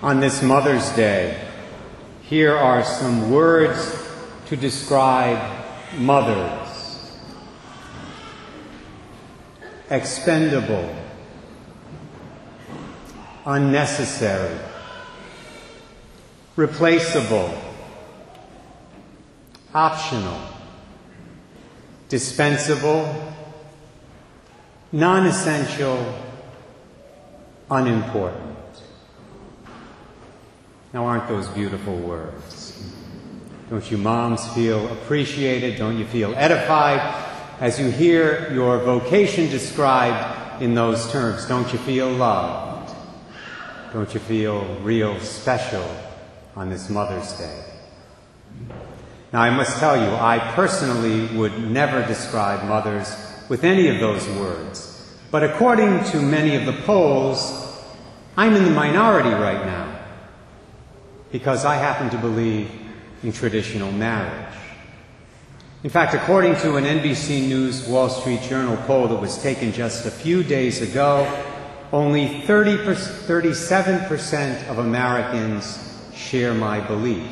On this Mother's Day, here are some words to describe mothers. Expendable, unnecessary, replaceable, optional, dispensable, non essential, unimportant. Now, aren't those beautiful words? Don't you moms feel appreciated? Don't you feel edified as you hear your vocation described in those terms? Don't you feel loved? Don't you feel real special on this Mother's Day? Now, I must tell you, I personally would never describe mothers with any of those words. But according to many of the polls, I'm in the minority right now because I happen to believe in traditional marriage. In fact, according to an NBC News Wall Street Journal poll that was taken just a few days ago, only 30 37% of Americans share my belief.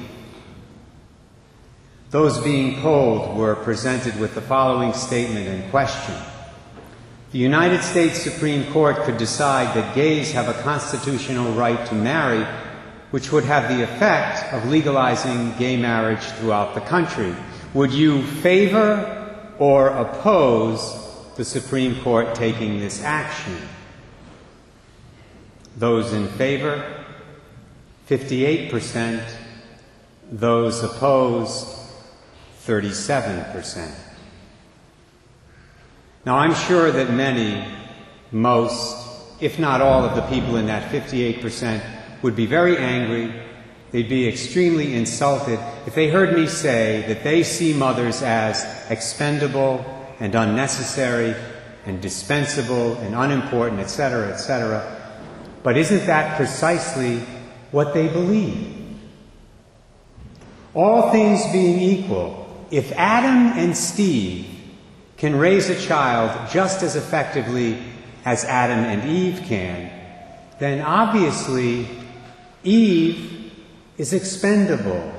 Those being polled were presented with the following statement and question. The United States Supreme Court could decide that gays have a constitutional right to marry which would have the effect of legalizing gay marriage throughout the country. Would you favor or oppose the Supreme Court taking this action? Those in favor, 58%. Those opposed, 37%. Now, I'm sure that many, most, if not all of the people in that 58% would be very angry. They'd be extremely insulted if they heard me say that they see mothers as expendable and unnecessary and dispensable and unimportant, etc., etc. But isn't that precisely what they believe? All things being equal, if Adam and Steve can raise a child just as effectively as Adam and Eve can, then obviously Eve is expendable,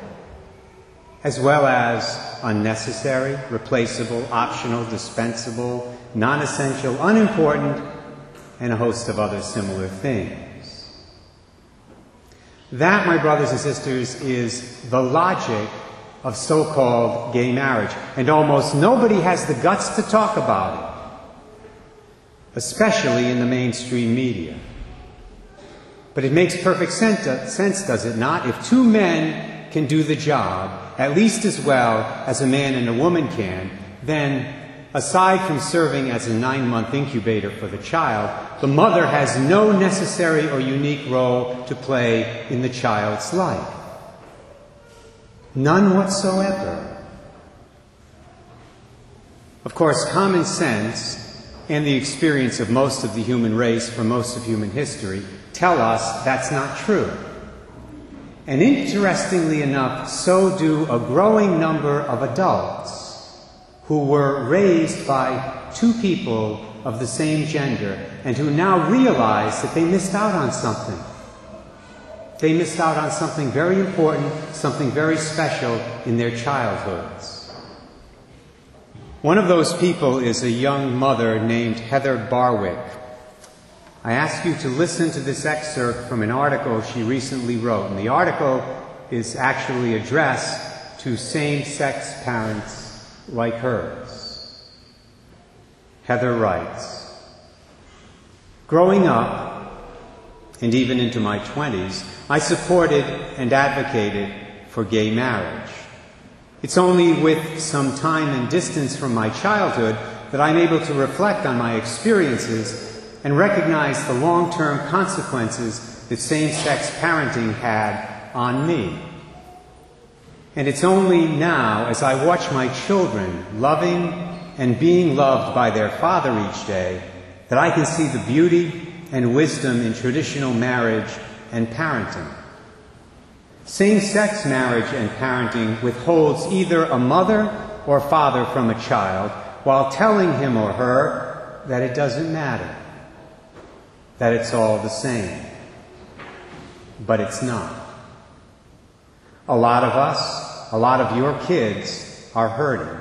as well as unnecessary, replaceable, optional, dispensable, non essential, unimportant, and a host of other similar things. That, my brothers and sisters, is the logic of so called gay marriage. And almost nobody has the guts to talk about it, especially in the mainstream media. But it makes perfect uh, sense, does it not? If two men can do the job at least as well as a man and a woman can, then aside from serving as a nine month incubator for the child, the mother has no necessary or unique role to play in the child's life. None whatsoever. Of course, common sense and the experience of most of the human race for most of human history tell us that's not true. And interestingly enough, so do a growing number of adults who were raised by two people of the same gender and who now realize that they missed out on something. They missed out on something very important, something very special in their childhoods. One of those people is a young mother named Heather Barwick. I ask you to listen to this excerpt from an article she recently wrote. And the article is actually addressed to same sex parents like hers. Heather writes Growing up, and even into my 20s, I supported and advocated for gay marriage. It's only with some time and distance from my childhood that I'm able to reflect on my experiences and recognize the long term consequences that same sex parenting had on me. And it's only now, as I watch my children loving and being loved by their father each day, that I can see the beauty and wisdom in traditional marriage and parenting. Same sex marriage and parenting withholds either a mother or father from a child while telling him or her that it doesn't matter that it's all the same. but it's not. A lot of us, a lot of your kids, are hurting.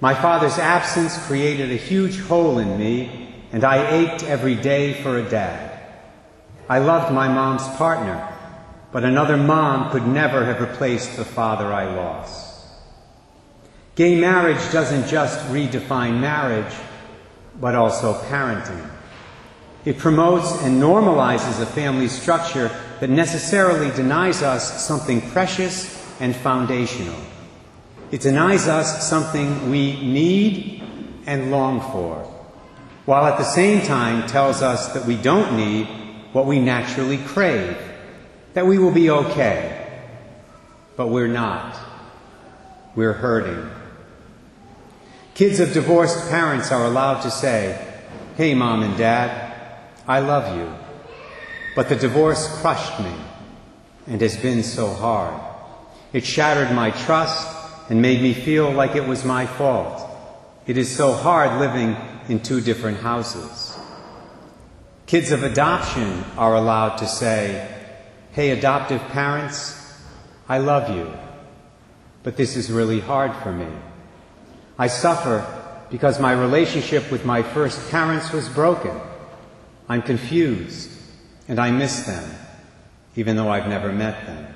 My father's absence created a huge hole in me, and I ached every day for a dad. I loved my mom's partner, but another mom could never have replaced the father I lost. Gay marriage doesn't just redefine marriage, but also parenting. It promotes and normalizes a family structure that necessarily denies us something precious and foundational. It denies us something we need and long for, while at the same time tells us that we don't need what we naturally crave, that we will be okay. But we're not. We're hurting. Kids of divorced parents are allowed to say, Hey, mom and dad, I love you. But the divorce crushed me and has been so hard. It shattered my trust and made me feel like it was my fault. It is so hard living in two different houses. Kids of adoption are allowed to say, Hey, adoptive parents, I love you, but this is really hard for me. I suffer because my relationship with my first parents was broken. I'm confused and I miss them, even though I've never met them.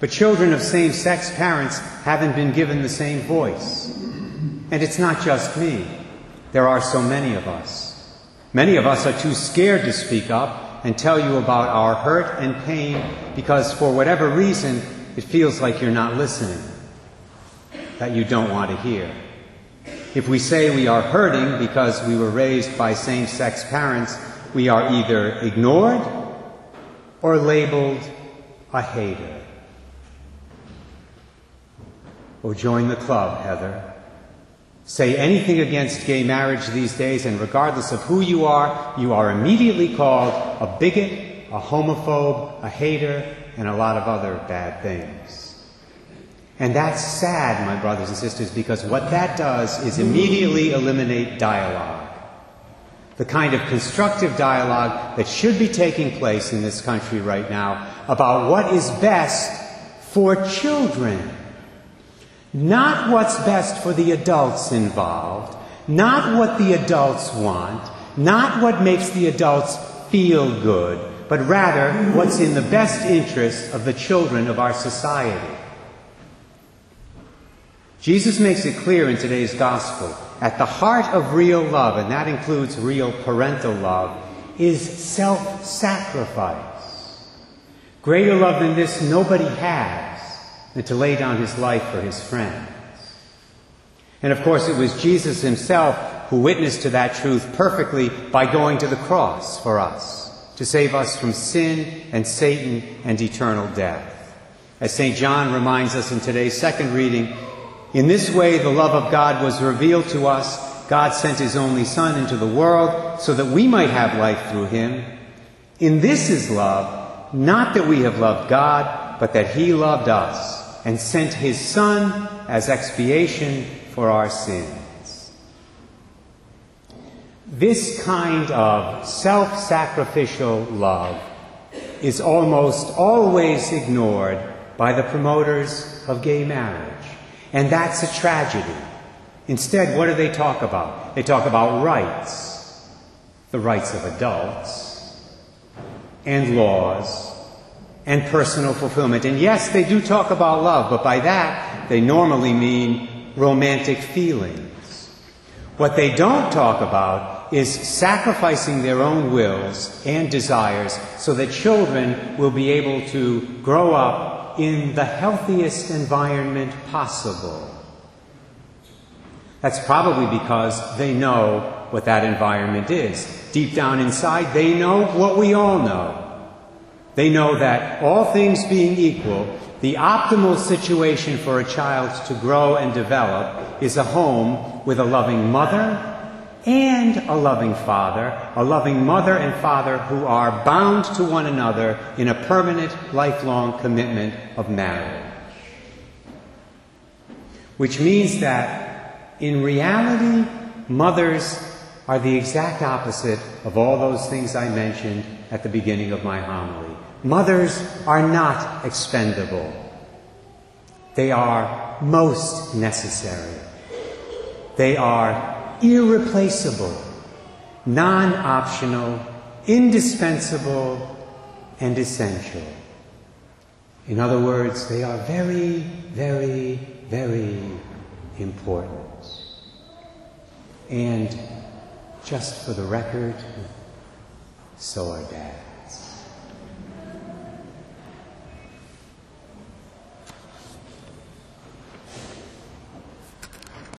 But children of same sex parents haven't been given the same voice. And it's not just me. There are so many of us. Many of us are too scared to speak up and tell you about our hurt and pain because, for whatever reason, it feels like you're not listening, that you don't want to hear. If we say we are hurting because we were raised by same sex parents, we are either ignored or labeled a hater. Or join the club, Heather. Say anything against gay marriage these days, and regardless of who you are, you are immediately called a bigot, a homophobe, a hater, and a lot of other bad things. And that's sad, my brothers and sisters, because what that does is immediately eliminate dialogue. The kind of constructive dialogue that should be taking place in this country right now about what is best for children. Not what's best for the adults involved, not what the adults want, not what makes the adults feel good, but rather what's in the best interest of the children of our society. Jesus makes it clear in today's gospel at the heart of real love, and that includes real parental love, is self sacrifice. Greater love than this nobody has and to lay down his life for his friends. And of course, it was Jesus himself who witnessed to that truth perfectly by going to the cross for us, to save us from sin and Satan and eternal death. As St. John reminds us in today's second reading, in this way the love of God was revealed to us. God sent his only Son into the world so that we might have life through him. In this is love, not that we have loved God, but that he loved us and sent his Son as expiation for our sins. This kind of self sacrificial love is almost always ignored by the promoters of gay marriage. And that's a tragedy. Instead, what do they talk about? They talk about rights, the rights of adults, and laws, and personal fulfillment. And yes, they do talk about love, but by that, they normally mean romantic feelings. What they don't talk about is sacrificing their own wills and desires so that children will be able to grow up in the healthiest environment possible. That's probably because they know what that environment is. Deep down inside, they know what we all know they know that all things being equal, the optimal situation for a child to grow and develop is a home with a loving mother and a loving father, a loving mother and father who are bound to one another in a permanent, lifelong commitment of marriage. Which means that in reality, mothers are the exact opposite of all those things I mentioned at the beginning of my homily. Mothers are not expendable. They are most necessary. They are irreplaceable, non optional, indispensable, and essential. In other words, they are very, very, very important. And just for the record, so are dads.